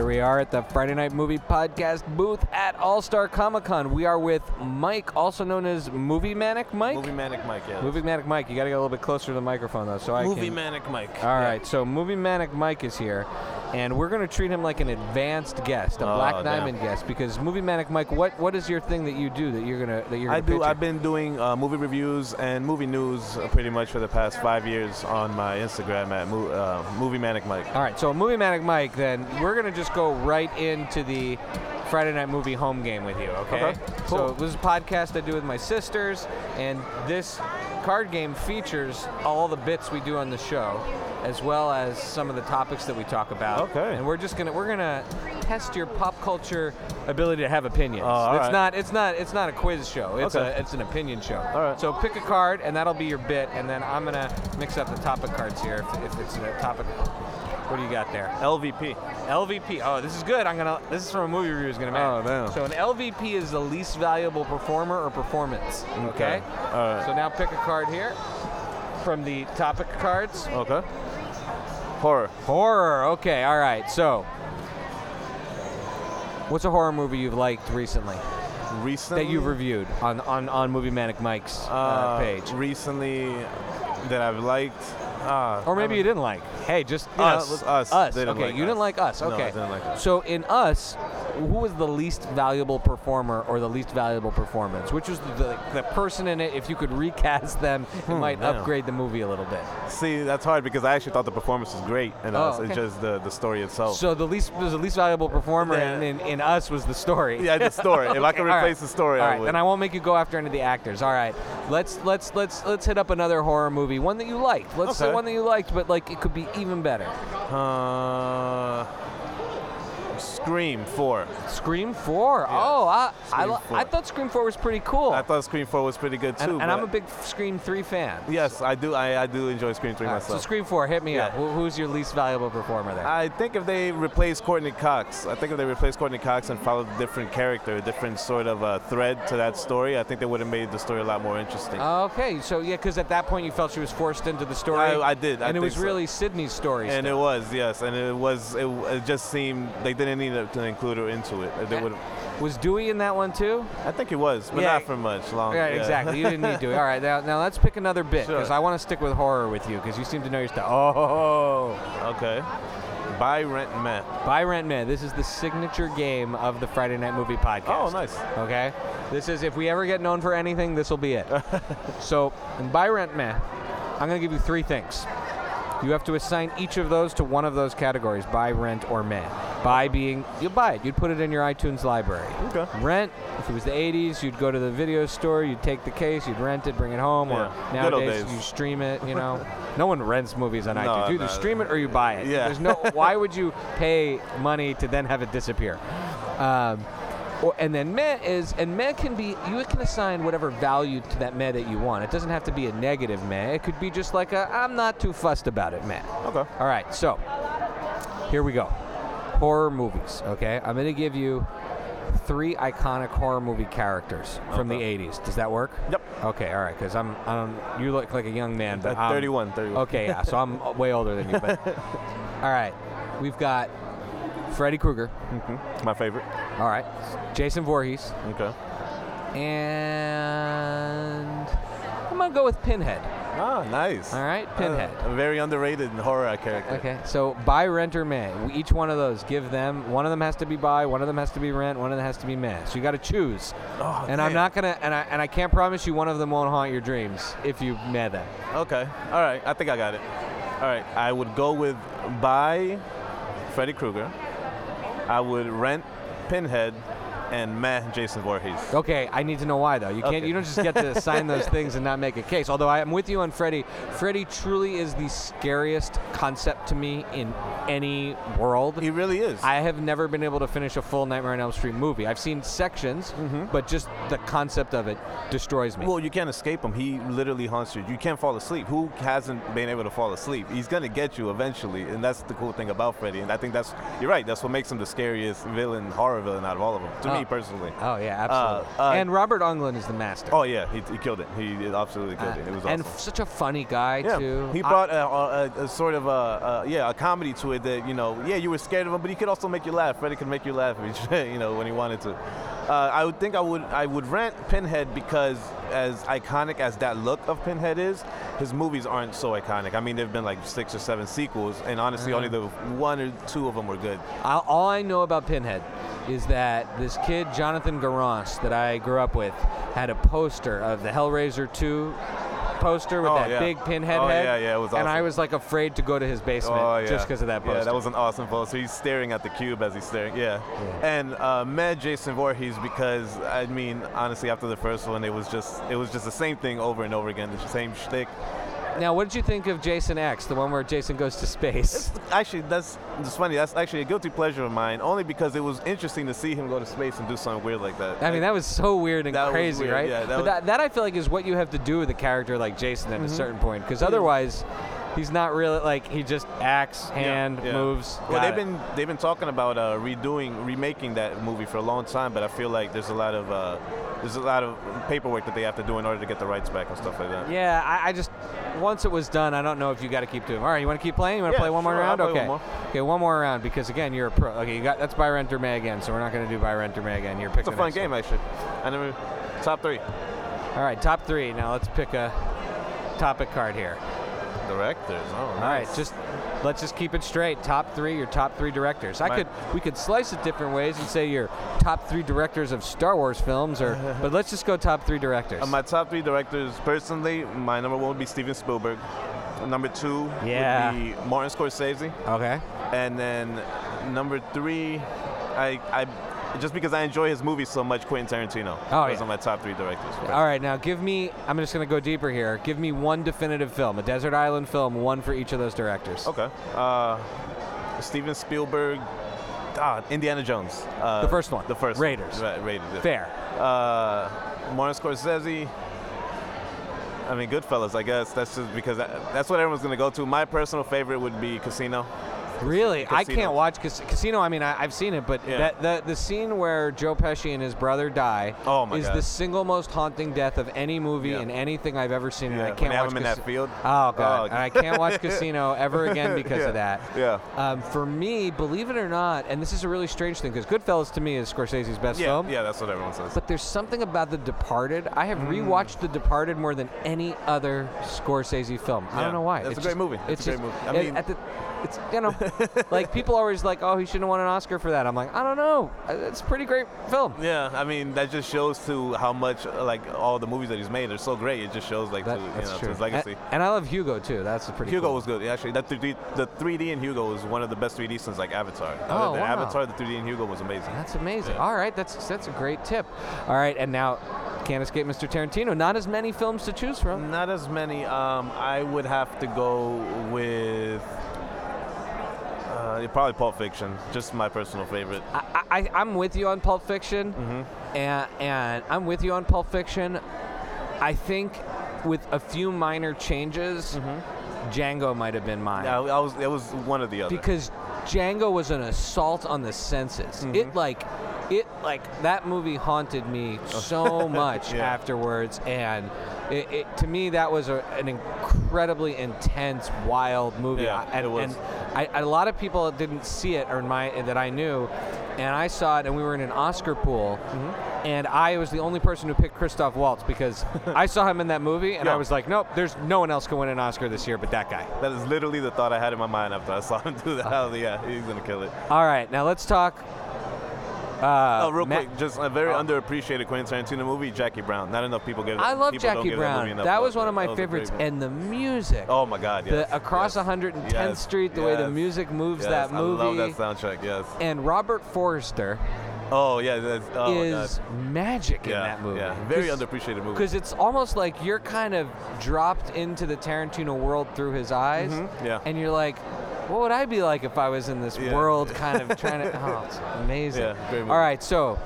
Here we are at the Friday Night Movie Podcast booth at All Star Comic Con. We are with Mike, also known as Movie Manic Mike. Movie Manic Mike, yeah. Movie Manic Mike. You got to get a little bit closer to the microphone though, so I Movie can. Manic Mike. All right, so Movie Manic Mike is here, and we're going to treat him like an advanced guest, a Oh, Black damn. Diamond guest, because Movie Manic Mike, what what is your thing that you do that you're gonna that you're gonna I do. I've been doing uh, movie reviews and movie news uh, pretty much for the past five years on my Instagram at Mo- uh, Movie Manic Mike. All right, so Movie Manic Mike, then we're gonna just go right into the Friday Night Movie home game with you, okay? Okay, So cool. this is a podcast I do with my sisters, and this card game features all the bits we do on the show, as well as some of the topics that we talk about. Okay. And we're just gonna we're gonna test your pop culture ability to have opinions. Oh, all it's right. not it's not it's not a quiz show. It's Okay. a it's an opinion show. All right. So pick a card, and that'll be your bit, and then I'm gonna mix up the topic cards here if, if it's a topic. What do you got there? LVP. LVP. Oh, this is good. I'm gonna. This is from a movie review. Is gonna make. Oh, damn. So an LVP is the least valuable performer or performance. Okay. All right. So now pick a card here from the topic cards. Okay. Horror. Horror. Okay. All right. So, what's a horror movie you've liked recently Recently. that you've reviewed on on on Movie Manic Mike's uh, uh, page? Recently, that I've liked. Uh, Or maybe you didn't like. Hey, just you know, Us, us. Us. Okay, like you didn't like us. No, Okay. Didn't like us. So in us, who was the least valuable performer or the least valuable performance? Which was the the person in it? If you could recast them, it might damn. upgrade the movie a little bit. See, that's hard because I actually thought the performance was great, and Oh, us. okay. it's just the, the story itself. So the least was the least valuable performer, Yeah. and in, in us was the story. yeah, the story. If I could replace right. the story, All I right, would. then I won't make you go after any of the actors. All right, let's let's let's let's hit up another horror movie, one that you liked. Let's say one that you liked, but like it could be even better. Uh, Scream 4. Scream Four. Oh, I I, Scream li- 4. I thought Scream Four was pretty cool. I thought Scream 4 was pretty good too. and, and I'm a big Scream Three fan. Yes, I do. I, I do enjoy Scream 3 All right, so. Scream Four, hit me up. Who, who's your least valuable performer there? I think if they replace Courteney Cox, I think if they replace Courteney Cox and followed a different character, a different sort of uh, thread to that story, I think they would have made the story a lot more interesting. okay, so yeah, because at that point you felt she was forced into the story. I- I did, I and it was so. really Sydney's story. and it was, yes, and it was. It, it just seemed they didn't need to include her into it. They would. was Dewey in that one too? I think it was, but Yeah. not for much long. Right, yeah. exactly. You didn't need to. All right, now, now let's pick another bit because Sure. I want to stick with horror with you because you seem to know your stuff. Oh, okay. Buy, rent, meh. Buy Rent Man. This is the signature game of the Friday Night Movie Podcast. Oh, nice. Okay? This is, if we ever get known for anything, this will be it. so, in Buy Rent Meh, I'm going to give you three things. You have to assign each of those to one of those categories buy, rent, or meh. Buy being, you'll buy it. You'd put it in your iTunes library. Okay. Rent, if it was the 80s, you'd go to the video store, you'd take the case, you'd rent it, bring it home, or Yeah. Old nowadays days. you stream it, you know. no one rents movies on No, iTunes. You either stream it or you buy it. Yeah. There's no, why would you pay money to then have it disappear? Um, or, and then meh is, and meh can be, you can assign whatever value to that meh that you want. It doesn't have to be a negative meh. It could be just like a, I'm not too fussed about it meh. Okay. All right, so here we go. Horror movies, okay? I'm going to give you three iconic horror movie characters from Okay. the 80s. Does that work? Yep. Okay, all right, because I'm, I'm, you look like a young man, but Uh, I'm- 31, 31. Okay, yeah, so I'm way older than you. But all right, we've got Freddy Krueger. Mhm. My favorite. All right, Jason Voorhees, Okay. and I'm gonna go with Pinhead. Ah, nice. All right, Pinhead. Uh, a very underrated horror character. Okay, so buy, rent, or. We- Each one of those, give them. One of them has to be buy. One of them has to be rent. One of them has to be meh. So you got to choose. Oh, and I'm not gonna, and I and I can't promise you one of them won't haunt your dreams if you meh them. Okay. All right. I think I got it. All right. I would go with buy Freddy Krueger. I would rent Pinhead and meh Jason Voorhees. Okay, I need to know why though. You can't. Okay. You don't just get to sign those things and not make a case. Although I am with you on Freddy. Freddy truly is the scariest concept to me in any world. He really is. I have never been able to finish a full Nightmare on Elm Street movie. I've seen sections, mm-hmm. but just the concept of it destroys me. well, you can't escape him. He literally haunts you. You can't fall asleep. Who hasn't been able to fall asleep? He's gonna get you eventually, and that's the cool thing about Freddy. And I think that's you're right. That's what makes him the scariest villain, horror villain out of all of them. To Oh, me, me personally. Oh yeah, absolutely. Uh, uh, and Robert Englund is the master. Oh yeah, he, he killed it. He absolutely killed it. It was Uh, and awesome. such a funny guy Yeah, too. he brought a, a, a sort of a, a yeah a comedy to it that you know yeah you were scared of him, but he could also make you laugh. Freddy could make you laugh, you know, when he wanted to. Uh, I would think I would I would rent Pinhead because as iconic as that look of Pinhead is, his movies aren't so iconic. I mean, there've been like six or seven sequels, and honestly, only the one or two of them were good. I- all I know about Pinhead is that this kid Jonathan Garros that I grew up with had a poster of the Hellraiser 2 poster with Oh, that yeah. big pinhead Oh, head. yeah, yeah, it was awesome. And I was like afraid to go to his basement Oh, yeah. just because of that poster. Yeah, that was an awesome poster. He's staring at the cube as he's staring. Yeah. And uh, met Jason Voorhees because I mean, honestly, after the first one, it was just it was just the same thing over and over again, the same shtick. Now, what did you think of Jason X, the one where Jason goes to space? Actually, that's it's funny. That's actually a guilty pleasure of mine, only because it was interesting to see him go to space and do something weird like that. I mean, that was so weird and crazy, weird, right? yeah, that but was- that, that I feel like is what you have to do with a character like Jason Mm-hmm. at a certain point, because otherwise, he's not really like he just acts, hand yeah. moves. Well, they've it. been they've been talking about uh, redoing, remaking that movie for a long time, but I feel like there's a lot of uh, there's a lot of paperwork that they have to do in order to get the rights back and stuff like that. Yeah, I, I just once it was done, I don't know if you got to keep doing. All right, you want to keep playing? You want to Yeah, play one more sure, I'll round? play one okay. more. Okay, one more round because again, you're a pro. Okay, you got that's by rent or may again, so we're not going to do by rent or may again. You're picking. It's a fun game, one. actually. I never top three All right, top three. Now let's pick a topic card here. Directors. Oh, All right, just let's just keep it straight. Top three, your top three directors. I My- could we could slice it different ways and say your top three directors of Star Wars films, or but let's just go top three directors. Uh, my top three directors, personally, my number one would be Steven Spielberg. Number two Yeah. would be Martin Scorsese, okay. and then number three, I, I just because I enjoy his movies so much, Quentin Tarantino. Oh, Those yeah. are my top three directors. All right, now give me. I'm just going to go deeper here. Give me one definitive film, a desert island film, one for each of those directors. Okay. Uh, Steven Spielberg. Ah, Indiana Jones. Uh, The first one. The first. one. Raiders. Right, Raiders. yeah. Fair. Uh, Martin Scorsese. I mean, Goodfellas. I guess that's just because that, that's what everyone's gonna go to. My personal favorite would be Casino. Really, I can't watch Cas- Casino. I mean, I, I've seen it, but Yeah. that, the the scene where Joe Pesci and his brother die Oh, is God. the single most haunting death of any movie Yeah. in anything I've ever seen. and I can't have watch him in that field. Oh god, Oh, and I can't watch Casino ever again because yeah. of that. Yeah. Um, for me, believe it or not, and this is a really strange thing because Goodfellas to me is Scorsese's best Yeah. film. Yeah. That's what everyone says. But there's something about The Departed. I have rewatched The Departed more than any other Scorsese film. I don't know why. It's a just- great movie. It's a great movie. I mean- at the, it's you know, like people are always like, oh, he shouldn't have won an Oscar for that. I'm like, I don't know. Uh, It's a pretty great film. yeah. I mean, that just shows to how much uh, like all the movies that he's made are so great. It just shows like That- to, you know, to his legacy. And, and I love Hugo too. That's a pretty. Hugo cool. was good. Actually, that 3D, the 3D in Hugo was one of the best 3D since like Avatar. Oh, wow. Avatar, the 3D in Hugo was amazing. That's amazing. Yeah. All right, that's that's a great tip. All right, and now can't escape Mr. Tarantino. Not as many films to choose from. Not as many. Um, I would have to go with uh, probably Pulp Fiction. Just my personal favorite. I, I, I'm with you on Pulp Fiction, Mm-hmm. and and I'm with you on Pulp Fiction. I think with a few minor changes, Django might have been mine Mm-hmm. Yeah, I was. It was one or the other. because Django was an assault on the senses. Mm-hmm. It like. It like that movie haunted me so much Yeah. afterwards, and it, it, to me that was a, an incredibly intense, wild movie. Yeah, and, it was. and I, a lot of people didn't see it or my that I knew, and I saw it, and we were in an Oscar pool, Mm-hmm. and I was the only person who picked Christoph Waltz because I saw him in that movie, and I was like, nope, there's no one else can win an Oscar this year but that guy. that is literally the thought I had in my mind after I saw him do that. Oh, yeah, he's gonna kill it. All right, now let's talk. Uh, oh, real Ma- quick, just a very Oh. underappreciated Quentin Tarantino movie, Jackie Brown. Not enough people get it. I love Jackie give That, Brown. That was one of my That was a great favorites, and the music. Oh my God! Yes. the across yes. 110th Yes, Street, the way the music moves that movie, I love that soundtrack. Yes. and Robert Forster Oh yeah, that's, oh is God. magic in yeah, that movie. Yeah, very underappreciated movie. Because it's almost like you're kind of dropped into the Tarantino world through his eyes, Mhm, yeah. and you're like, what would I be like if I was in this Yeah. world, kind of trying to? Oh, it's amazing. Yeah. All right, so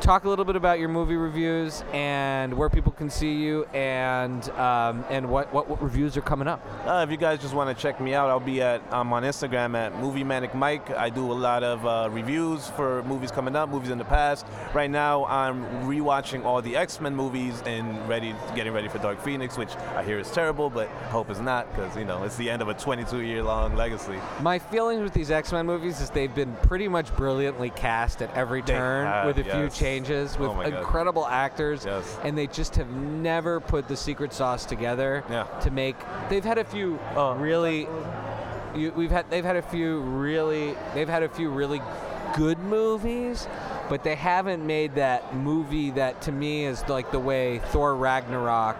talk a little bit about your movie reviews and where people can see you and um, and what, what what reviews are coming up. Uh, if you guys just want to check me out, I'll be at I'm on Instagram at Movie Manic Mike. I do a lot of uh, reviews for movies coming up, movies in the past. Right now, I'm rewatching all the X-Men movies and ready, getting ready for Dark Phoenix, which I hear is terrible, but hope it's not because you know it's the end of a 22-year-long legacy. My feelings with these X Men movies is they've been pretty much brilliantly cast at every turn have, with a few yes. Changes, with Oh God. incredible actors, Yes. and they just have never put the secret sauce together Yeah. to make. They've had a few Oh. really. You, we've had they've had a few really they've had a few really good movies, but they haven't made that movie that to me is like the way Thor Ragnarok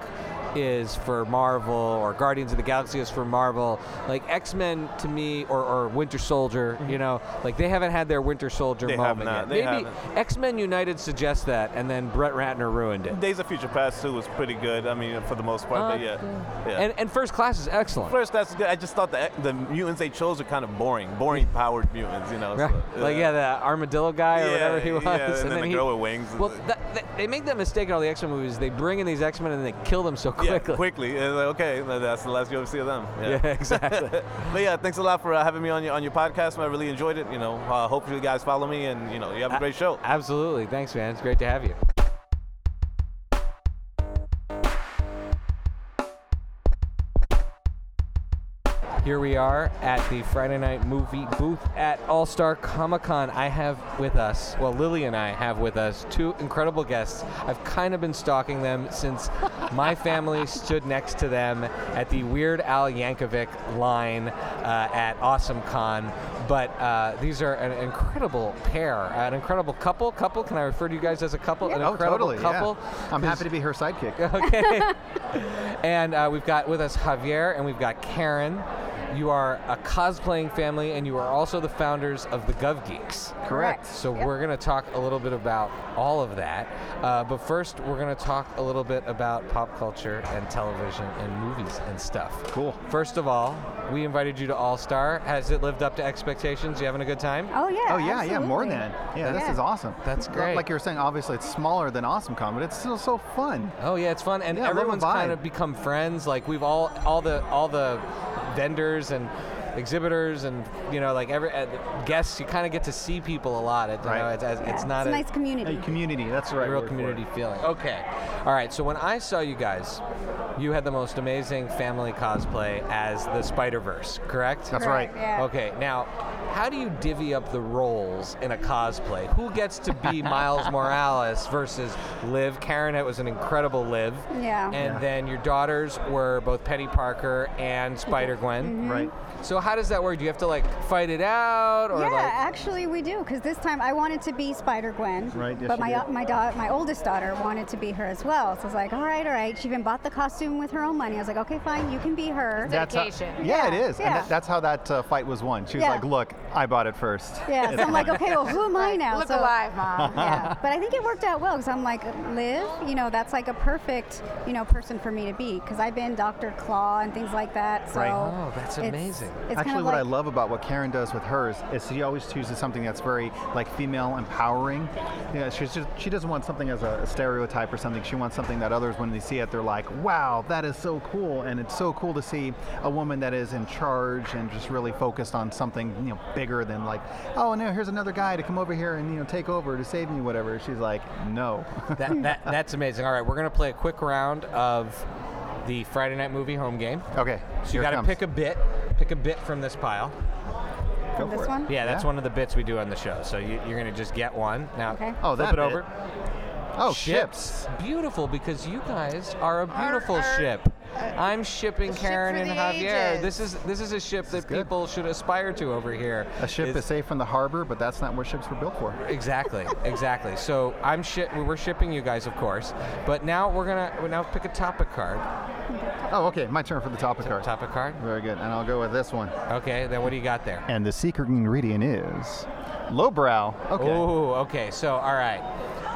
is for Marvel or Guardians of the Galaxy is for Marvel. Like X Men to me or, or Winter Soldier, you know, like they haven't had their Winter Soldier Mm-hmm. They have moment not. yet. Maybe. X Men United suggests that, and then Brett Ratner ruined it. Days of Future Past 2 was pretty good. I mean, for the most part, but Uh, yeah. yeah. And, and First Class is excellent. First, that's good. I just thought the the mutants they chose were kind of boring, boring powered mutants, you know. Right. so, like yeah, the armadillo guy or Yeah, whatever he was, yeah, and then the he, girl with wings. Well, that, that, they make that mistake in all the X Men movies. They bring in these X Men and they kill them so yeah, quickly. quickly. Like, okay, that's the last you ever see of them. Yeah, exactly. but yeah, thanks a lot for uh, having me on your on your podcast. man. I really enjoyed it. You know, uh, hopefully you guys follow me, and you know, you have a great show. Absolutely. Thanks, man. It's great to have you. Here we are at the Friday night movie booth at All Star Comic Con. I have with us, well, Lily and I have with us two incredible guests. I've kind of been stalking them since my family stood next to them at the Weird Al Yankovic line uh, at Awesome Con. But uh, these are an incredible pair, an incredible couple. Couple? Can I refer to you guys as a couple? An Oh, incredible totally. couple. Yeah. I'm happy to be her sidekick. okay. and uh, we've got with us Javier and we've got Karen. You are a cosplaying family, and you are also the founders of the Gov Geeks. Correct. So Yep. we're going to talk a little bit about all of that. Uh, but first, we're going to talk a little bit about pop culture and television and movies and stuff. Cool. First of all, we invited you to All Star. Has it lived up to expectations? You having a good time? Oh yeah. Oh yeah, yeah, more than. Yeah, this is awesome. That's L- great. Like you were saying, obviously it's smaller than Awesome Con, but it's still so fun. Oh yeah, it's fun, and Yeah, I love the everyone's kind of become friends. Like we've all all the all the vendors and exhibitors and you know like every uh, guests. You kind of get to see people a lot. It, you Right. know, it's, it's, Yeah, it's not a a, nice community. Hey, community. That's the right a real word for it. community feeling. Okay, all right. So when I saw you guys, you had the most amazing family cosplay as the Spider Verse, correct? That's Correct, right. Yeah. Okay, now, how do you divvy up the roles in a cosplay? Who gets to be Miles Morales versus Liv? Karen, it was an incredible Liv. Yeah. And Yeah. then your daughters were both Peni Parker and Spider Gwen. Mm-hmm. Right. So how does that work? Do you have to like fight it out, or yeah, like? actually we do because this time I wanted to be Spider Gwen, Right, yes, but you my did. my da- my oldest daughter wanted to be her as well. So I was like, all right, all right. She even bought the costume with her own money. I was like, okay, fine, you can be her. That's how- Dedication. yeah, it is. Yeah. And that, that's how that uh, fight was won. She was Yeah. like, "Look, I bought it first. Yeah, so I'm like, okay, well, who am I now? Look so, alive, mom. yeah, but I think it worked out well because I'm like, Liv, you know, that's like a perfect, you know, person for me to be because I've been Dr. Claw and things like that. So Right. Oh, that's amazing. It's Actually, kind of what like, I love about what Karen does with hers is she always chooses something that's very like female empowering. Yeah, she's just, she doesn't want something as a, stereotype or something. She wants something that others, when they see it, they're like, "Wow, that is so cool!" And it's so cool to see a woman that is in charge and just really focused on something you know bigger than like, "Oh, no, here's another guy to come over here and you know take over to save me, whatever." She's like, "No." that, that, that's amazing. All right, we're gonna play a quick round of the Friday night movie home game. okay. So you got to pick a bit, pick a bit from this pile. from this it. one. Yeah, that's Yeah. one of the bits we do on the show. So you, you're gonna just get one now. Okay. Oh, flip that it bit. over. Oh, ships. Beautiful because you guys are a beautiful arr. ship. Uh, I'm shipping ship Karen for and the Javier. ages. This is this is a ship that good. people should aspire to over here. A ship Is- is safe from the harbor, but that's not what ships were built for. Exactly, exactly. So I'm ship. We're shipping you guys, of course. But now we're gonna we now pick a topic card. Oh, okay. My turn for the topic card. Topic card. Very good. And I'll go with this one. Okay. Then what do you got there? And the secret ingredient is lowbrow. Okay. Oh, okay. So all right.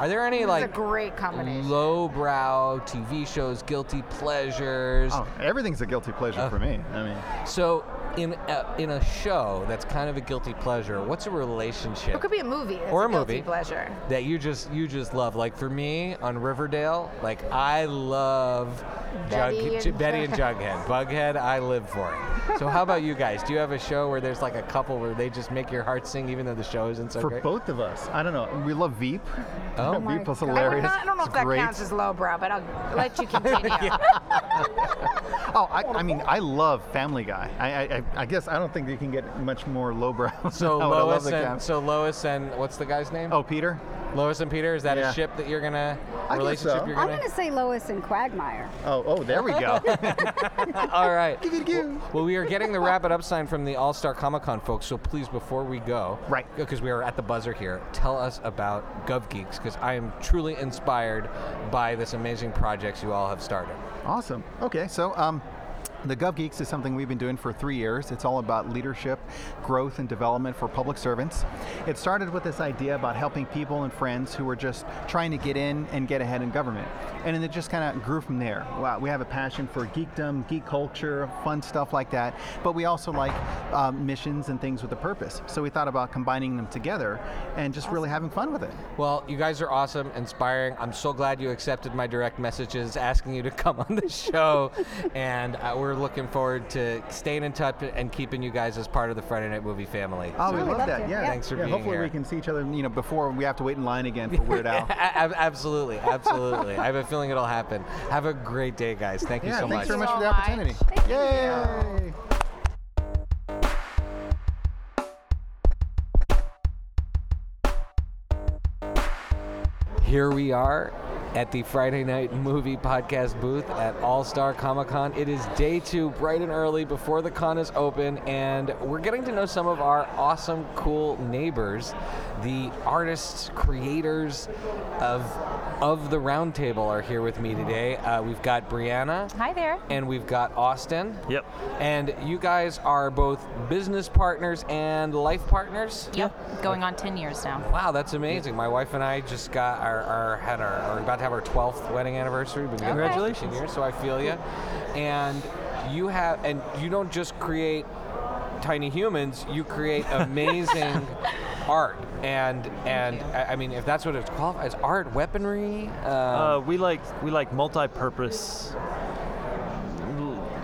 Are there any This like a great combination. lowbrow TV shows, guilty pleasures? Oh, everything's a guilty pleasure Uh, for me. I mean, So in a, in a show that's kind of a guilty pleasure, what's a relationship It could be a movie. That's Or a guilty movie. pleasure. that you just you just love? Like for me on Riverdale, like I love Betty Jug, and Betty and Jughead. Bughead, I live for it. So how about you guys? Do you have a show where there's like a couple where they just make your heart sing even though the show isn't so For great? both of us, I don't know. We love Veep. Oh Veep my was God. I, hilarious. don't know, I don't know It's if that great. counts as lowbrow, but I'll let you continue. Oh, I, I mean, I love Family Guy. I, I, I- I guess I don't think you can get much more lowbrow. So than how I love Lois and cam- so Lois and what's the guy's name? oh, Peter. Lois and Peter. Is that Yeah. a ship that you're gonna I guess relationship so. you're I'm gonna? say Lois and Quagmire. Oh, oh, there we go. All right. Give it a go. Well, we are getting the wrap it up sign from the All Star Comic Con folks. So please, before we go, Right. Because we are at the buzzer here. Tell us about GovGeeks because I am truly inspired by this amazing projects you all have started. Awesome. Okay, so um, the GovGeeks is something we've been doing for three years. It's all about leadership, growth, and development for public servants. It started with this idea about helping people and friends who were just trying to get in and get ahead in government. And then it just kind of grew from there. Wow, we have a passion for geekdom, geek culture, fun stuff like that. But we also like um, missions and things with a purpose. So we thought about combining them together and just really having fun with it. Well, you guys are awesome, inspiring. I'm so glad you accepted my direct messages asking you to come on the show, and uh, we're looking forward to staying in touch and keeping you guys as part of the Friday Night Movie family. Oh, we we'd love love that. Yeah. Yeah. Thanks for yeah, being hopefully here. we can see each other, you know, before we have to wait in line again for Weird Al. A- a- absolutely, absolutely. I have a feeling it'll happen. Have a great day, guys. Thank you Yeah, so thanks much. very much for the opportunity. Thank you. Here we are at the Friday Night Movie Podcast booth at All Star Comic Con. It is day two, bright and early before the con is open, and we're getting to know some of our awesome, cool neighbors, the artists, creators of of the roundtable are here with me today. Uh, we've got Brianna. Hi there. And we've got Austin. Yep. And you guys are both business partners and life partners. Yep, going on 10 years now. Wow, that's amazing. My wife and I just got our, our had our are about to have our 12th wedding anniversary. We've been together for Congratulations. 15 years, so I feel you. And you have, and you don't just create tiny humans. You create amazing art, and and I mean, if that's what it's qualified as, art, weaponry. Um, Uh, we like we like multi-purpose.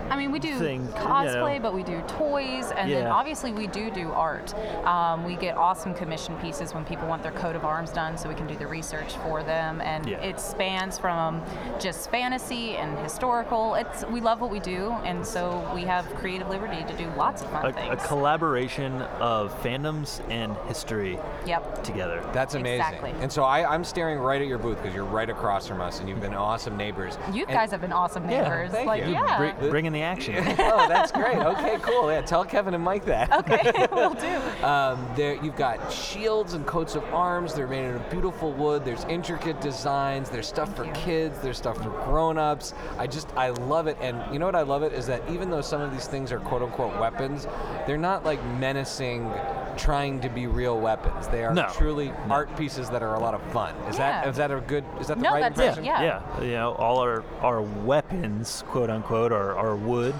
I mean, we do Thing, you cosplay, know. but we do toys, and then obviously we do do art. Um, we get awesome commission pieces when people want their coat of arms done, so we can do the research for them. And Yeah. it spans from just fantasy and historical. It's we love what we do, and so we have creative liberty to do lots of fun A, things. a collaboration of fandoms and history yep. together. That's amazing. Exactly. And so I, I'm staring right at your booth because you're right across from us, and you've been awesome neighbors. You And- guys have been awesome neighbors. Yeah, neighbors. thank like, you. yeah. Bring, bringing the action. oh, that's great. Okay, cool. Yeah, tell Kevin and Mike that. okay, we'll do. Um, there, you've got shields and coats of arms. They're made out of beautiful wood. There's intricate designs. There's stuff for you. kids. There's stuff for grown-ups. I just, I love it. And you know what I love it is that even though some of these things are quote-unquote weapons, they're not like menacing, trying to be real weapons. They are No. truly art pieces that are a lot of fun. Is that Yeah. is that a good? Is that the No, right that's it, impression? yeah. yeah, you know, all our our weapons, quote unquote, are, are wood,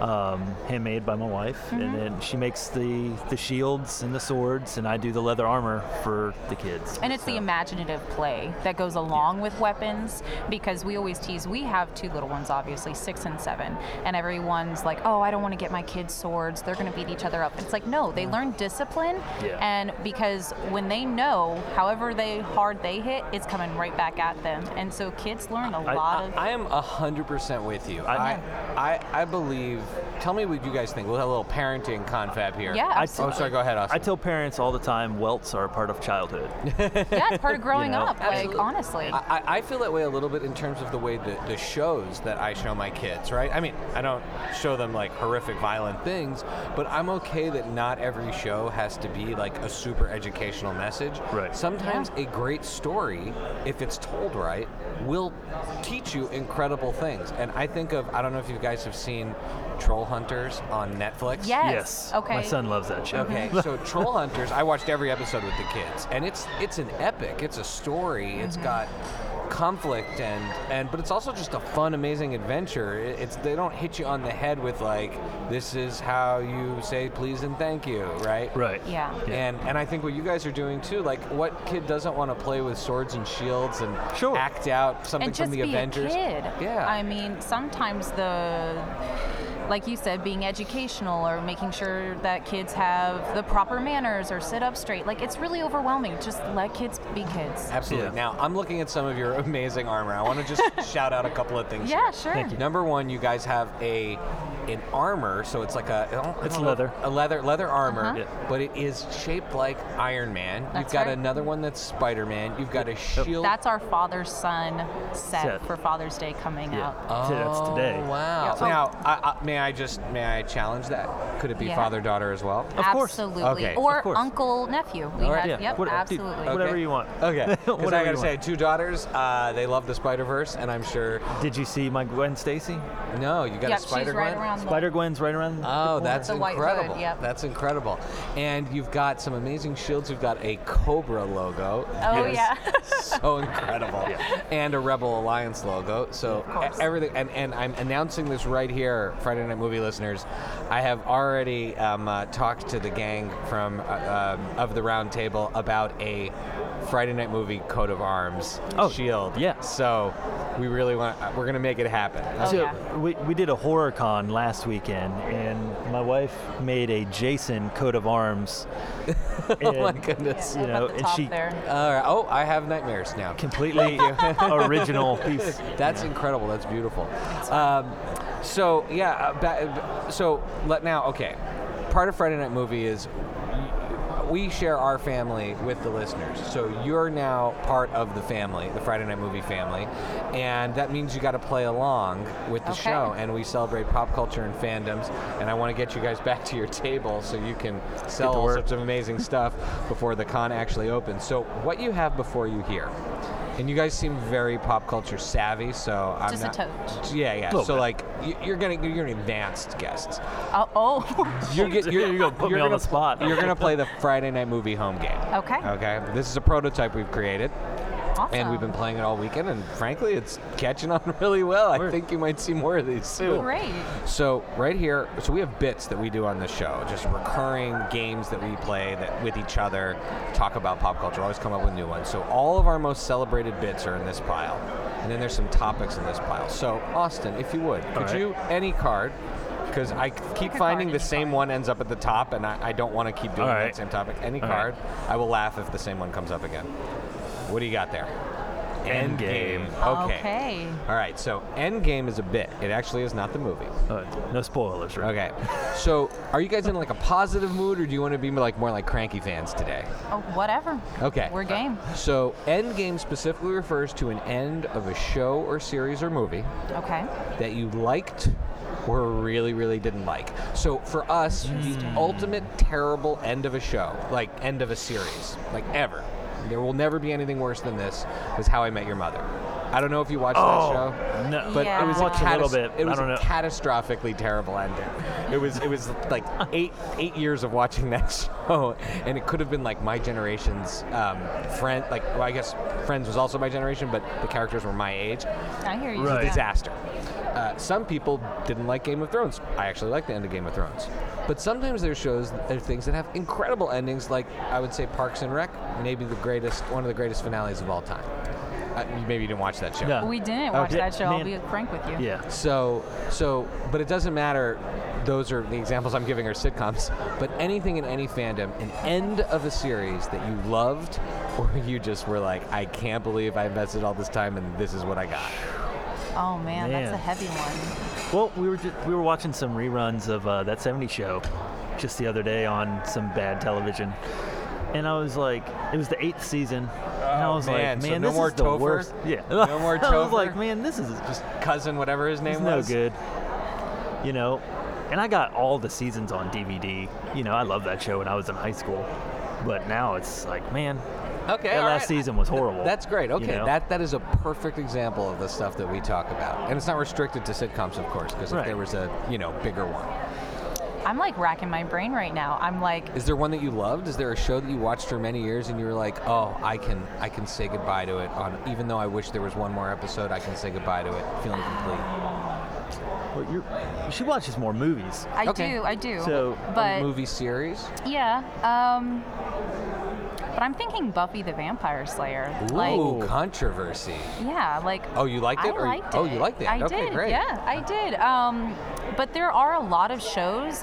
um, handmade by my wife, Mm-hmm. and then she makes the the shields and the swords, and I do the leather armor for the kids. And it's the imaginative play that goes along with weapons because we always tease. We have two little ones, obviously, six and seven, and everyone's like, "Oh, I don't want to get my kids swords. They're going to beat each other up." It's like, no, they learn discipline, Yeah. and because when they know, however they hard they hit, it's coming right back at them, and so kids learn a I- lot of. I am hundred percent with you. I, I- I, I believe. Tell me what you guys think. We'll have a little parenting confab here. yeah, I- Oh, absolutely. sorry. Go ahead, Austin. I tell parents all the time, welts are a part of childhood. yeah, it's part of growing know, up. Like honestly. I, I- I feel that way a little bit in terms of the way that the shows that I show my kids, right? I mean, I don't show them like horrific, violent things, but I'm okay that not every show has to be like a super educational message. Right. Sometimes a great story, if it's told right, will teach you incredible things. And I think of, I don't know if you guys have seen Troll Hunters on Netflix. yes. Okay. My son loves that show. Okay, so Troll Hunters, I watched every episode with the kids, and it's it's an epic. It's a story. It's mm-hmm. got conflict and and but it's also just a fun, amazing adventure. It- It's they don't hit you on the head with like this is how you say please and thank you, right? Right. Yeah. And and I think what you guys are doing too, like what kid doesn't want to play with swords and shields and Sure. act out something and just from the be Avengers? a kid. Yeah. I mean, sometimes the, like you said, being educational or making sure that kids have the proper manners or sit up straight. Like it's really overwhelming. Just let kids be kids. Absolutely. Yeah. Now, I'm looking at some of your amazing armor. I want to just shout out a couple of things. Yeah, here. sure. Thank you. Number one, you guys have a an armor, so it's like a I It's know, leather. a leather leather armor, Uh-huh. Yeah. but it is shaped like Iron Man. You've got right. another one that's Spider Man. You've got a shield. That's our father's son set, Set. for Father's Day coming Yeah. out. T- That's today. Oh, Wow. Yeah. Now, I, I, may I just may I challenge that? Could it be Yeah. father daughter as well? Of course. Absolutely. Okay. Or Of course. uncle nephew. We All right. had, Yeah. Yep, what- dude, absolutely. whatever Okay. you want. Okay. Because I gotta say, two daughters. Uh, they love the Spider Verse, and I'm sure. Did you see my Gwen Stacy? No, you got Yep, a Spider she's right Gwen? Around Spider Gwen's right around. the Oh, corner. that's The white hood, incredible. yep. That's incredible. And you've got some amazing shields. You've got a Cobra logo. Oh, Yes. yeah. so incredible. Yeah. And a Rebel Alliance logo. So Of everything. And, and I'm announcing this right here, Friday Night Movie listeners. I have already um, uh, talked to the gang from uh, um, of the Round Table about a Friday Night Movie coat of arms Oh, shield. yeah. So we really want. We're gonna make it happen. Oh, so yeah. we, we did a horror con last weekend, and my wife made a Jason coat of arms. oh my and, goodness. You know, and she there. All right. Oh, I have nightmares now. completely original piece. That's incredible. That's beautiful. Um, so yeah, uh, so let now. Okay, part of Friday Night Movie is we share our family with the listeners. So you're now part of the family, the Friday Night Movie family, and that means you got to play along with the Okay. show. And we celebrate pop culture and fandoms. And I want to get you guys back to your table so you can sell to all sorts of amazing stuff before the con actually opens. So what you have before you here. And you guys seem very pop culture savvy, so I'm Just a not. touch. Yeah, yeah. So bit. like, y- you're gonna you're an advanced guest. Oh, oh. You're, get, you're, You're gonna put you're me on gonna, the spot. You're gonna play the Friday night movie home game. okay. Okay. This is a prototype we've created, Awesome. and we've been playing it all weekend. And frankly, it's catching on really well. I think you might see more of these soon. Great. So right here, so we have bits that we do on the show, just recurring games that we play that with each other, talk about pop culture, always come up with new ones. So all of our most celebrated bits are in this pile, and then there's some topics in this pile. So Austin, if you would, could right. you any card? Because I keep finding the same card. one ends up at the top, and I, I don't want to keep doing All that right. same topic. Any All card, right. I will laugh if the same one comes up again. What do you got there? Endgame. Okay. Okay. All right. So Endgame is a bit. It actually is not the movie. Uh, no spoilers, right? Okay. So, are you guys in like a positive mood, or do you want to be like more like cranky fans today? Oh, whatever. Okay. We're game. So, Endgame specifically refers to an end of a show or series or movie Okay. that you liked or really, really didn't like. So, for us, the ultimate terrible end of a show, like end of a series, like ever, there will never be anything worse than this, was How I Met Your Mother. I don't know if you watched Oh, that show. no. But Yeah. it was a, Watched a little bit. It I was don't a know. catastrophically terrible ending. It was it was like eight eight years of watching that show, and it could have been like my generation's um, friend. Like well, I guess Friends was also my generation, but the characters were my age. I hear you. Right. Yeah. Disaster. Uh, some people didn't like Game of Thrones. I actually like the end of Game of Thrones. But sometimes there's shows, there's things that have incredible endings, like I would say Parks and Rec, maybe the greatest, one of the greatest finales of all time. Uh, maybe you didn't watch that show. No. We didn't watch Okay. that show. I'll Man. be frank with you. Yeah. So, so, but it doesn't matter. Those are the examples I'm giving are sitcoms. But anything in any fandom, an end of a series that you loved, or you just were like, I can't believe I invested all this time and this is what I got. Oh man, that's a heavy one. Well, we were just, we were watching some reruns of uh, that '70s show just the other day on some bad television, and I was like, it was the eighth season, and I Oh, was man, like, so man, no this more is the Topher? worst. Yeah, No more I was Topher? like, man, this is just Cousin, whatever his name it's no was. good. You know, and I got all the seasons on DVD. You know, I loved that show when I was in high school, but now it's like, man, Okay, that all last right. season was horrible. That's great. you Okay, know? that that is a perfect example of the stuff that we talk about, and it's not restricted to sitcoms, of course, because if Right. there was a you know bigger one. I'm like racking my brain right now. I'm like, Is there one that you loved? Is there a show that you watched for many years and you were like, oh, I can I can say goodbye to it on even though I wish there was one more episode, I can say goodbye to it, feeling complete. Well, you're, she watches more movies. I Okay. do, I do. So, but movie series? yeah, um, but I'm thinking Buffy the Vampire Slayer. Like, controversy. yeah, like. Oh, you liked it? I or you- liked oh, it. you liked it. I okay, did. great. Yeah, I did. Um, but there are a lot of shows.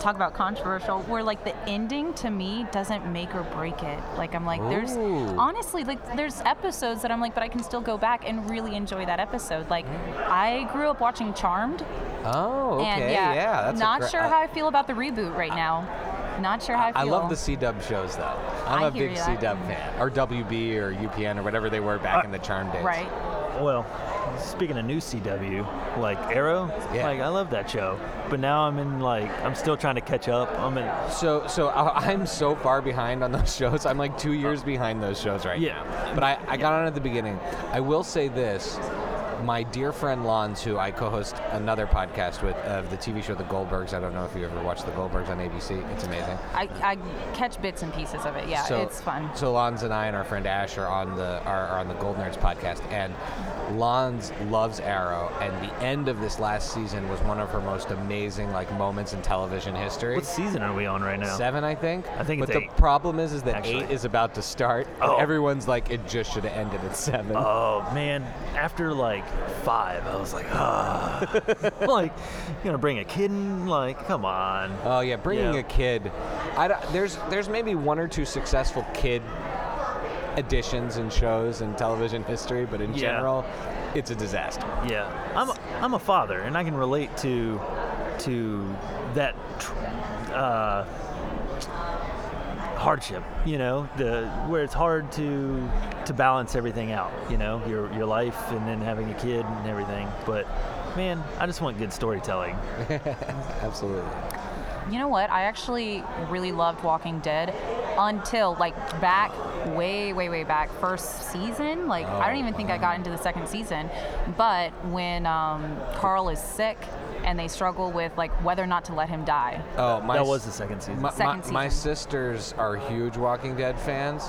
Talk about controversial, where like the ending to me doesn't make or break it. Like I'm like, there's honestly like there's episodes that I'm like, but I can still go back and really enjoy that episode. Like I grew up watching Charmed, Oh, okay. and yeah, that's a not gre- sure how I feel about the reboot right now. Not sure how I feel. I love the C Dub shows though. I'm I a big ya. C Dub fan, or WB or UPN or whatever they were back uh, in the Charm days. Right. Well, speaking of new CW, like Arrow, Yeah. like I love that show. But now I'm in like I'm still trying to catch up. I'm in So, so I- I'm so far behind on those shows. I'm like two years behind those shows right Yeah. now. But I, I got on at the beginning. I will say this. My dear friend Lons, who I co-host another podcast with of the TV show The Goldbergs. I don't know if you ever watched The Goldbergs on ABC. It's amazing. I, I catch bits and pieces of it. Yeah, so, it's fun. So Lons and I and our friend Ash are on the are, are on the Gold Nerds podcast, and Lons loves Arrow, and the end of this last season was one of her most amazing like moments in television history. what season are we on right now? Seven, I think. I think But it's the eight, problem is, is that actually. eight is about to start, Oh. and everyone's like, it just should have ended at seven. Oh man, after like five, I was like, ah, like you're gonna bring a kid in? Like, come on. Oh yeah, bringing Yeah. a kid. I there's there's maybe one or two successful kid additions and shows in television history, but in Yeah. general, it's a disaster. Yeah, I'm a, I'm a father, and I can relate to to that tr- uh, hardship. You know, the where it's hard to to balance everything out. You know, your your life and then having a kid and everything. But man, I just want good storytelling. Absolutely. You know what? I actually really loved Walking Dead until like back way, way, way back first season. Like I don't Oh, even think I got into the second season. But when um, Carl is sick and they struggle with like whether or not to let him die. Oh, my that was the second season. My, Second my, my sisters are huge Walking Dead fans.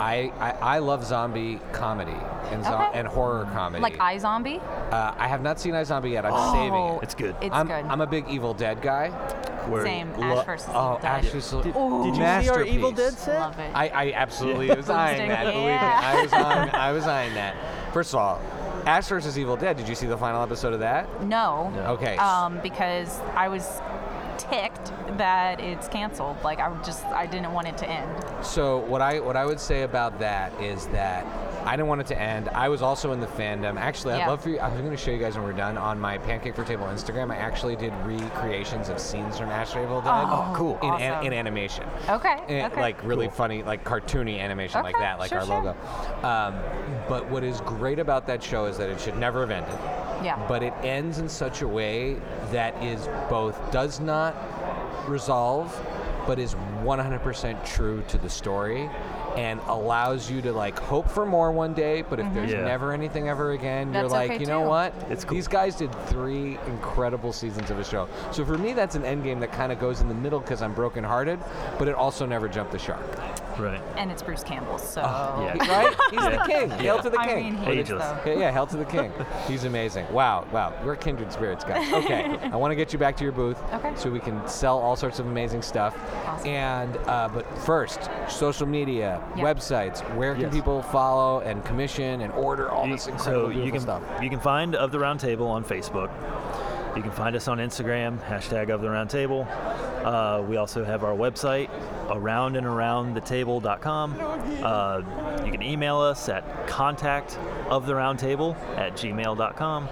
I, I, I love zombie comedy and, zo- Okay. and horror comedy. Like iZombie. uh, I have not seen iZombie yet. I'm saving Oh, it. It's good. It's I'm, good. I'm a big Evil Dead guy. Where- Same. Lo- Ash versus oh, Evil Dead. Ash is Did, did you see our Evil. Dead set? Love it. I, I absolutely Yeah. was eyeing that. Believe me, Yeah. I was on. I was eyeing that. First of all, Ash versus Evil Dead. Did you see the final episode of that? no. Okay. Um, because I was ticked that it's canceled. Like I just I didn't want it to end. So what I what I would say about that is that I didn't want it to end. I was also in the fandom. Actually, I'd love for you. I was going to show you guys when we're done on my Pancake for Table Instagram. I actually did recreations of scenes from Ash Evil Dead. Oh, cool. In, an- in animation. Okay. And, okay. Like really funny, like cartoony animation like that, like sure, our sure. logo. Um, but what is great about that show is that it should never have ended. yeah. But it ends in such a way that is both does not resolve, but is 100% true to the story, and allows you to like hope for more one day. But if there's Yeah. never anything ever again, you're Mm-hmm. Like, okay you know too. what? It's cool. These guys did three incredible seasons of a show. So for me, that's an end game that kind of goes in the middle because I'm brokenhearted, but it also never jumped the shark. Right. and it's Bruce Campbell. So yeah. Right? He's the Yeah. king. Hail to the I king. mean, Ageless. Yeah, yeah, hell to the king. He's amazing. Wow, wow. We're kindred spirits, guys. Okay, I want to get you back to your booth Okay. so we can sell all sorts of amazing stuff. Awesome. And uh, but first, social media, Yeah. websites. Where can Yes. people follow and commission and order all You- this incredible so you can stuff? you can find of the round table on Facebook. You can find us on Instagram hashtag of the round table. Uh, we also have our website around and around the table.com. Uh, you can email us at contact of the round at gmail.com.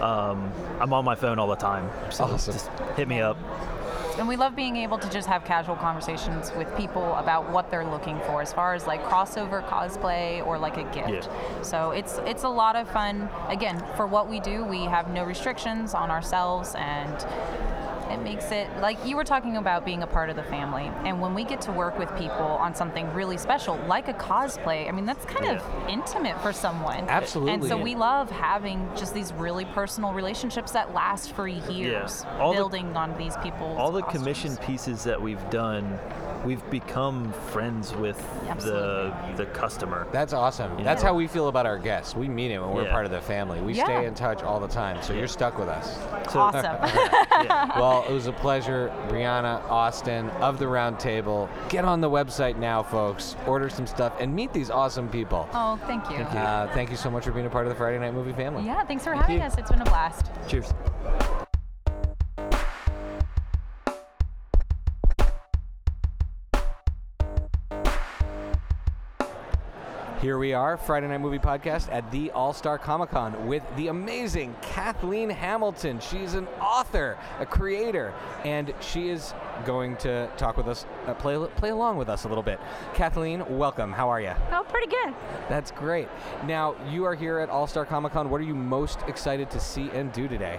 Um, I'm on my phone all the time, so Awesome. just hit me up. And we love being able to just have casual conversations with people about what they're looking for as far as like crossover cosplay or like a gift. Yeah. So it's it's a lot of fun. Again, for what we do, we have no restrictions on ourselves and It makes it like you were talking about being a part of the family, and when we get to work with people on something really special, like a cosplay, I mean that's kind of intimate for someone. Absolutely. And so we love having just these really personal relationships that last for years, All the- building on these people. all the commission pieces that we've done, we've become friends with the Absolutely. the customer. That's awesome. Yeah. That's how we feel about our guests. We mean it when we're Yeah. part of the family. We Yeah. stay in touch all the time, so you're stuck with us. So- awesome. well, it was a pleasure, Brianna Austin of the Round Table. Get on the website now, folks. Order some stuff and meet these awesome people. oh, thank you. Uh, thank you so much for being a part of the Friday Night Movie family. Yeah, thanks for having you. us. It's been a blast. Cheers. Here we are, Friday Night Movie Podcast at the All Star Comic Con with the amazing Kathleen Hamilton. She's an author, a creator, and she is going to talk with us, uh, play, play along with us a little bit. Kathleen, welcome. How are you? Oh, pretty good. That's great. Now, you are here at All Star Comic Con. What are you most excited to see and do today?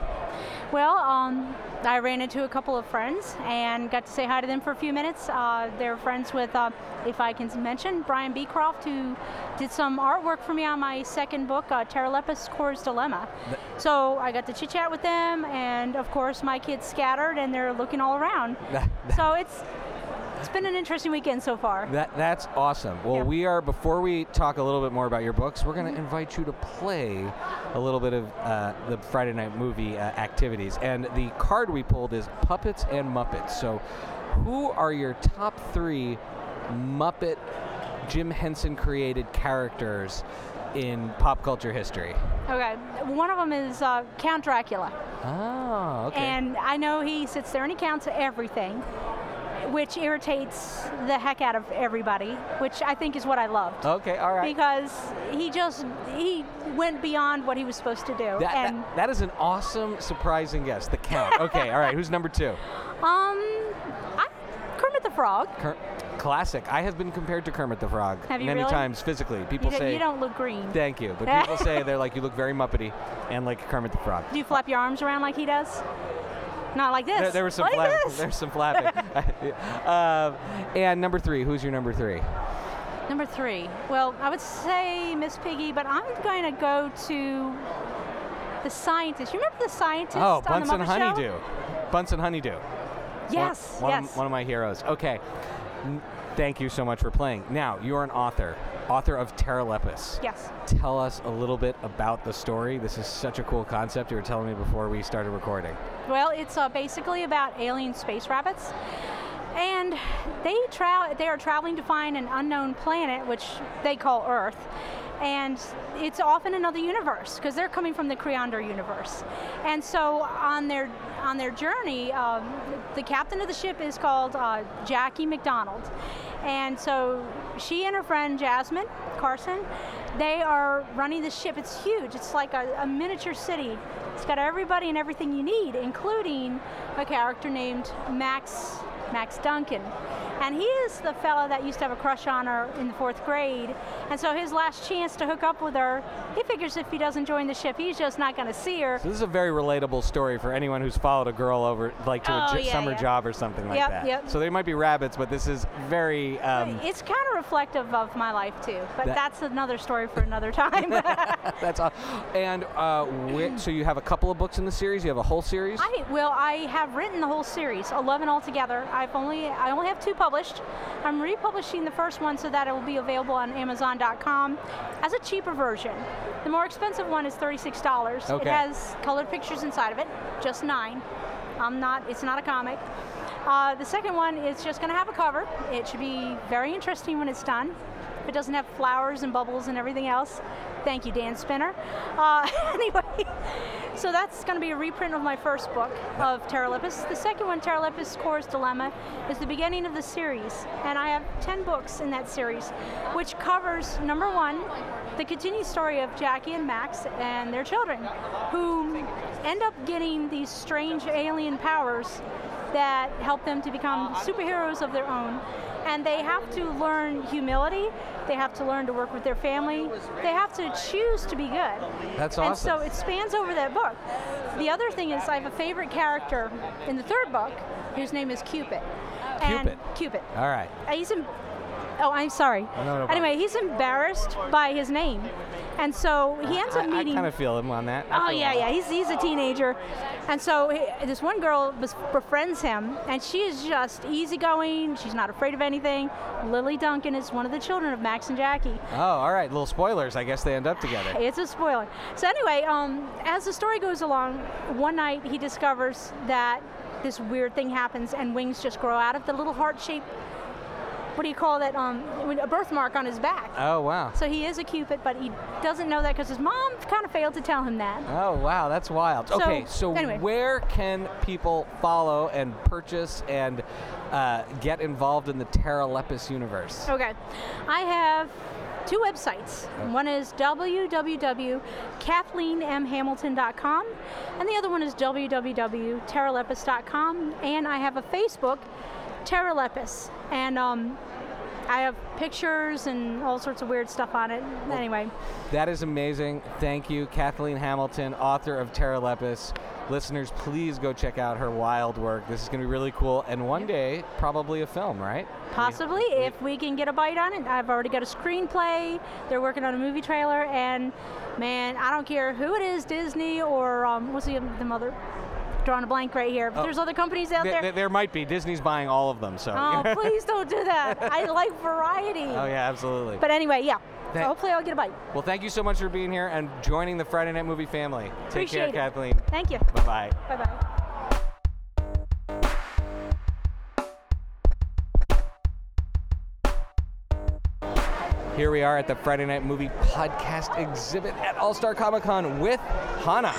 Well, um, I ran into a couple of friends and got to say hi to them for a few minutes. Uh, they're friends with, uh, if I can mention, Brian Beecroft, who did some artwork for me on my second book, uh, Terralepis Core's Dilemma. So I got to chit chat with them, and of course, my kids scattered and they're looking all around. so it's it's been an interesting weekend so far. That that's awesome. Well, Yeah. we are before we talk a little bit more about your books, we're going to invite you to play a little bit of uh, the Friday night movie uh, activities. And the card we pulled is Puppets and Muppets. So, who are your top three Muppet Jim Henson created characters in pop culture history? Okay, one of them is uh, Count Dracula. Oh, okay. And I know he sits there and he counts everything, which irritates the heck out of everybody, which I think is what I loved. okay, all right. Because he just he went beyond what he was supposed to do. That, and that, that is an awesome, surprising guess. The count. Okay, all right. Who's number two? um I Kermit the Frog. Ker- classic. I have been compared to Kermit the Frog many really? times physically. People You, say, you don't look green. "Thank you," but people say they're like, "You look very Muppety," and like Kermit the Frog. Do you flap your arms around like he does? Not like this. There, there was some like flapping. There's some flapping. um, and number three. Who's your number three? Number three. Well, I would say Miss Piggy, but I'm going to go to the scientist. You remember the scientist Oh, on the Bunsen Muppet Show? Honeydew. Bunsen Honeydew. Yes, One, one yes. Of, one of my heroes. Okay. N- Thank you so much for playing. Now, you're an author, author of Terralepis. Yes. Tell us a little bit about the story. This is such a cool concept you were telling me before we started recording. Well, it's uh, basically about alien space rabbits, and they tra- they are traveling to find an unknown planet, which they call Earth, and it's off in another universe because they're coming from the Creander universe, and so on their on their journey, um, the captain of the ship is called uh, Jackie McDonald, and so she and her friend Jasmine Carson, they are running the ship. It's huge. It's like a, a miniature city. It's got everybody and everything you need, including a character named Max Max Duncan. And he is the fellow that used to have a crush on her in the fourth grade. And so his last chance to hook up with her, he figures if he doesn't join the ship, he's just not going to see her. So this is a very relatable story for anyone who's followed a girl over, like to a Oh, j- yeah, summer yeah. job or something like Yep, that. yep. So they might be rabbits, but this is very. Um, it's kind of reflective of my life too, but That- that's another story for another time. that's all. And uh, so you have a couple of books in the series. You have a whole series. I well, I have written the whole series, 11 altogether. I've only I only have two published. I'm republishing the first one so that it will be available on Amazon.com as a cheaper version. The more expensive one is $36. Okay. It has colored pictures inside of it, just nine. I'm not. It's not a comic. Uh, the second one is just going to have a cover. It should be very interesting when it's done. If it doesn't have flowers and bubbles and everything else, thank you, Dan Spinner. Uh, anyway, so that's going to be a reprint of my first book of Terralepis. The second one, Terralepis Core's Dilemma, is the beginning of the series, and I have 10 books in that series, which covers number one, the continued story of Jackie and Max and their children, who end up getting these strange alien powers that help them to become superheroes of their own. And they have to learn humility. They have to learn to work with their family. They have to choose to be good. That's awesome. And so it spans over that book. The other thing is, I have a favorite character in the third book, whose name is Cupid. And Cupid. Cupid. All right. Uh, He's em- oh, I'm sorry. no problem. anyway, he's embarrassed by his name, and so he ends I, up meeting. kind of feel him on that. I Oh yeah, yeah. He's he's a teenager, and so he, this one girl befriends him, and she is just easygoing. She's not afraid of anything. Lily Duncan is one of the children of Max and Jackie. Oh, all right. Little spoilers. I guess they end up together. It's a spoiler. So anyway, um, as the story goes along, one night he discovers that this weird thing happens, and wings just grow out of the little heart-shaped. What do you call that? Um, a birthmark on his back. Oh wow. So he is a cupid, but he doesn't know that because his mom kind of failed to tell him that. Oh wow, that's wild. So, okay, so anyway. where can people follow and purchase and uh, get involved in the Terralepis universe? Okay. I have two websites. One is www.kathleenmhamilton.com, and the other one is www.terralepis.com. And I have a Facebook, Terra Lepis. And um, I have pictures and all sorts of weird stuff on it. Anyway, That is amazing. Thank you, Kathleen Hamilton, author of Terralepis. Listeners, please go check out her wild work. This is going to be really cool, and one day probably a film, right? possibly if we can get a bite on it. I've already got a screenplay. They're working on a movie trailer, and man, I don't care who it is, Disney or um, what's the, the mother? Drawing a blank right here. But oh. there's other companies out Th- there. there might be. Disney's buying all of them, so. Oh, please don't do that. I like variety. oh yeah, absolutely. But anyway, yeah. Thank- so hopefully I'll get a bite. well, thank you so much for being here and joining the Friday Night Movie family. Take Appreciate care, it. Kathleen. Thank you. Bye bye. Bye bye. Here we are at the Friday Night Movie Podcast exhibit at All Star Comic Con with Hana.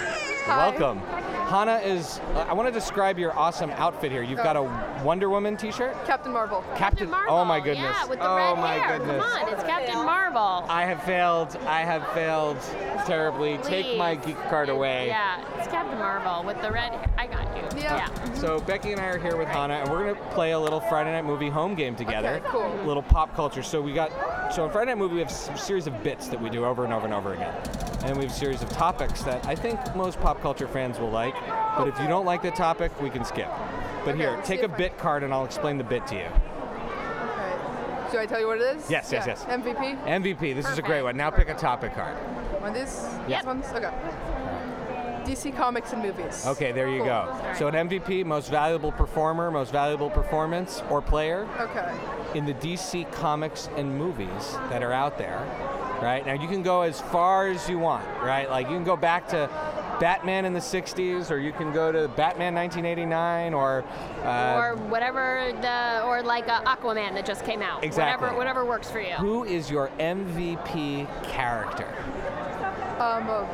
Welcome. Hana is. Uh, I want to describe your awesome outfit here. You've got a Wonder Woman T-shirt. Captain Marvel. Captain. Marvel. Oh my goodness. Yeah, with the oh red my hair. goodness. Come on, it's Captain Marvel. I have failed. I have failed terribly. Take my geek card away. Yeah, it's Captain Marvel with the red hair. I got you. Yeah. So Becky and I are here with Hana, and we're gonna play a little Friday Night Movie home game together. Okay, cool. A little pop culture. So we got. So in Friday Night Movie, we have a series of bits that we do over and over and over again, and we have a series of topics that I think most pop culture fans will like. But if you don't like the topic, we can skip. But Okay, here, take a if I- bit card, and I'll explain the bit to you. Okay. Should I tell you what it is? Yes, yes, yes. MVP. MVP. This is a great one. Now pick a topic card. One of these? Yeah. These ones? Okay. DC Comics and movies. Okay, there you Cool. go. So an MVP, most valuable performer, most valuable performance or player Okay. in the DC comics and movies that are out there. Right now, you can go as far as you want. Right, like you can go back to Batman in the '60s, or you can go to Batman 1989, or uh, or whatever the or like uh, Aquaman that just came out. Exactly. Whatever whatever works for you. who is your MVP character? Um, uh,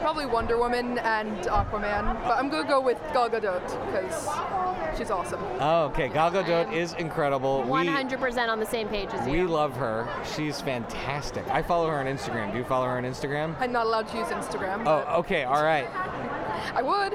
probably Wonder Woman and Aquaman, but I'm gonna go with Gal Gadot because she's awesome. Oh, okay, Gal Gadot is incredible. We- 100% on the same page as you. We love her. She's fantastic. I follow her on Instagram. Do you follow her on Instagram? I'm not allowed to use Instagram. Oh, okay. All right. I would.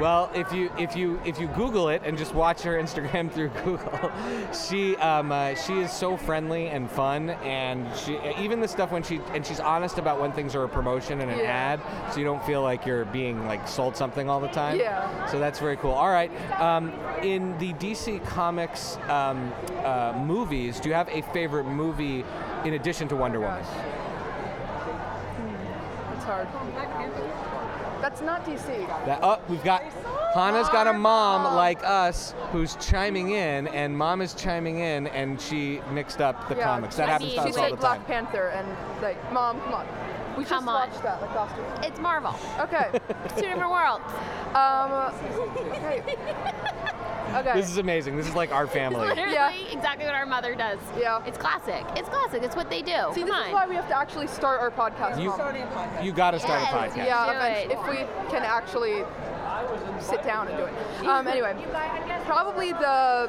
Well, if you if you if you Google it and just watch her Instagram through Google, she um, uh, she is so friendly and fun, and she even the stuff when she and she's honest about when things are a promotion and an Yeah. ad, so you don't feel like you're being like sold something all the time. Yeah. So that's very cool. All right. Um, in the DC Comics um, uh, movies, do you have a favorite movie in addition to Wonder Woman? Gosh. It's hard. That's not DC. That, oh, we've got Hannah's got a mom like us who's chiming in, and mom is chiming in, and she mixed up the yeah, comics. That she- happens to She us all said the Black. Panther and like, mom, come on. We just Come on. watched that like last week. It's Marvel. Okay. It's two different worlds. um. Okay. Okay. This is amazing. This is like our family. Literally Yeah. exactly what our mother does. Yeah. It's classic. It's classic. It's what they do. See, Come this on. is why we have to actually start our podcast. You, Mom. you got to start a podcast. yeah, Do eventually, if we can actually sit down and do it. Um, anyway, probably the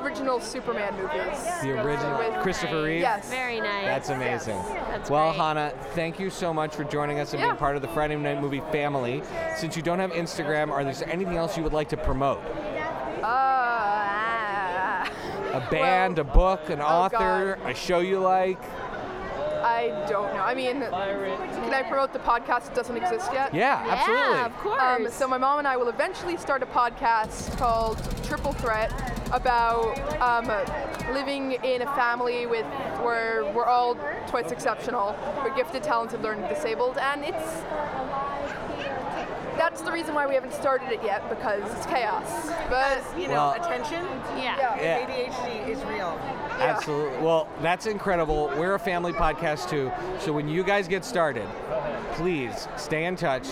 original Superman movies. The original With- Christopher Reeve. Yes. Very nice. That's amazing. That's well, great. Hannah, thank you so much for joining us and Yeah. being part of the Friday Night Movie family. Since you don't have Instagram, are there anything else you would like to promote? Uh, A band, a book, an Oh, author, a show you like? I don't know. I mean, can I promote the podcast that doesn't exist yet? Yeah, absolutely. of course. Um, so my mom and I will eventually start a podcast called Triple Threat about um, living in a family with where we're all twice exceptional. We're gifted, talented, learning disabled, and it's that's the reason why we haven't started it yet because it's chaos. But you know, Well- attention. Yeah. Yeah. ADHD is real. Absolutely. Well, that's incredible. We're a family podcast too. So when you guys get started, please stay in touch.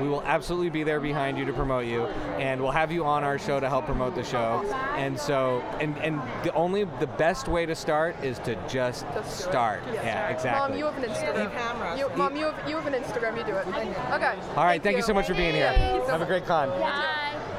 We will absolutely be there behind you to promote you, and we'll have you on our show to help promote the show. And so, and and the only the best way to start is to just Just do it. start. Yeah. Yeah, exactly. Mom, you have an Instagram. camera. You, Mom, you have, you have an Instagram. You do it. Okay. All right. Thank you so much for being here. Thanks. Have a great con. Bye.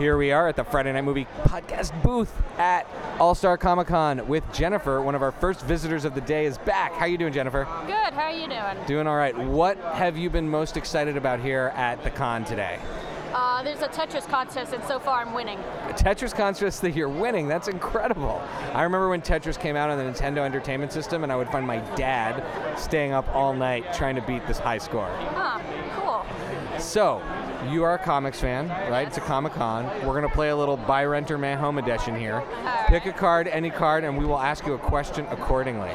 Here we are at the Friday Night Movie Podcast booth at All Star Comic Con with Jennifer. One of our first visitors of the day is back. How you doing, Jennifer? good. How are you doing? Doing all right. What have you been most excited about here at the con today? Uh, there's a Tetris contest, and so far I'm winning. A Tetris contest that you're winning. That's incredible. I remember when Tetris came out on the Nintendo Entertainment System, and I would find my dad staying up all night trying to beat this high score. Huh, cool. So, you are a comics fan, right? It's a Comic Con. We're going to play a little buy, rent, or man home edition here. Pick a card, any card, and we will ask you a question accordingly.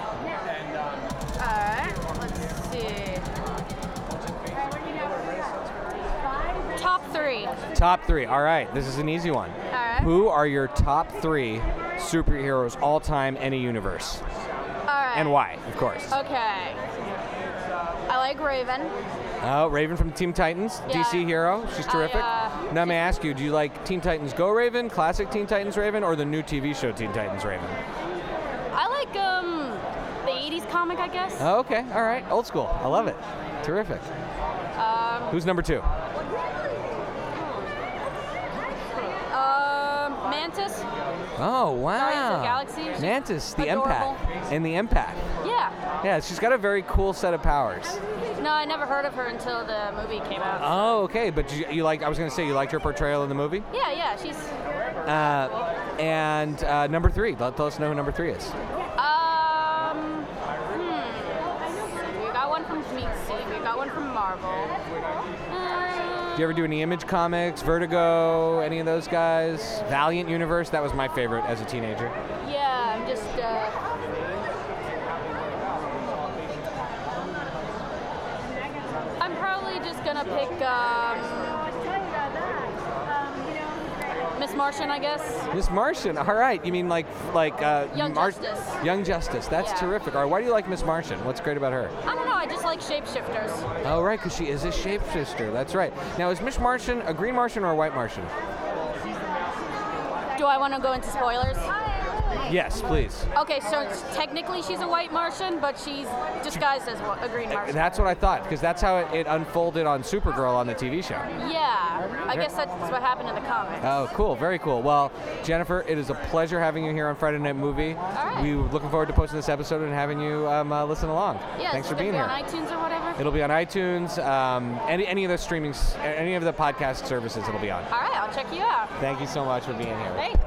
Alright, let's see. Top three. Top three. All right, this is an easy one. Alright. Who are your top three superheroes all time, any universe? Alright. And why, of course. Okay. I like Raven. Oh, Raven from Teen Titans, Yeah. DC hero. She's I, terrific. uh, now, may I ask you, do you like Teen Titans Go Raven, classic Teen Titans Raven, or the new TV show Teen Titans Raven? I like um the 80s comic, I guess. Oh, okay, all right, old school. I love it. Terrific. Um, Who's number two? um, Mantis. Oh, wow. Guardians of the Galaxy. Mantis, the adorable. empath. And the empath. Yeah. Yeah, she's got a very cool set of powers. No, I never heard of her until the movie came out. Oh, okay. But you, you like? I was going to say you liked her portrayal in the movie. Yeah, yeah, she's. Uh, and uh, number three. Let, let us know who number three is. Um. Hmm. We got one from DC. We got one from Marvel. Do you ever do any Image Comics, Vertigo, any of those guys? Valiant Universe. That was my favorite as a teenager. yeah, I'm just. Uh, I'm probably just gonna pick um, Miss Martian, I guess. Miss Martian. All right. You mean like like uh, Young Justice. Young Justice. That's Yeah. terrific. All right. Why do you like Miss Martian? What's great about her? I don't know. I just like shapeshifters. Oh, right, because she is a shapeshifter. That's right. Now, is Miss Martian a green Martian or a white Martian? Do I want to go into spoilers? Yes, please. Okay, so technically she's a white Martian, but she's disguised as a green Martian. That's what I thought, because that's how it, it unfolded on Supergirl on the TV show. Yeah, I guess that's what happened in the comics. Oh, cool. Very cool. Well, Jennifer, it is a pleasure having you here on Friday Night Movie. right. We were looking forward to posting this episode and having you um, uh, listen along. Yeah, Thanks for being gonna here. be on iTunes or whatever. It'll be on iTunes, um, any, any of the streaming, any of the podcast services it'll be on. All right, I'll check you out. Thank you so much for being here. Hey.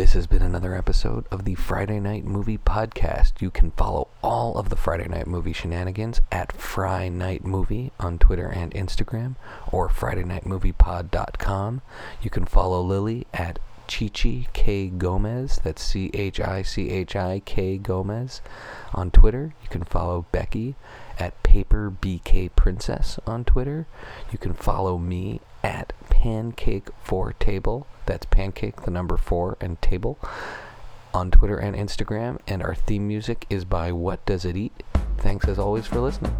This has been another episode of the Friday Night Movie Podcast. You can follow all of the Friday Night Movie shenanigans at Fry Night Movie on Twitter and Instagram or FridayNightMoviePod.com. You can follow Lily at Chichi K Gomez. That's C H I C H I K Gomez on Twitter. You can follow Becky at Paper BK Princess on Twitter. You can follow me at Pancake Four Table. That's pancake, the number four, and table on Twitter and Instagram. And our theme music is by What Does It Eat? Thanks as always for listening.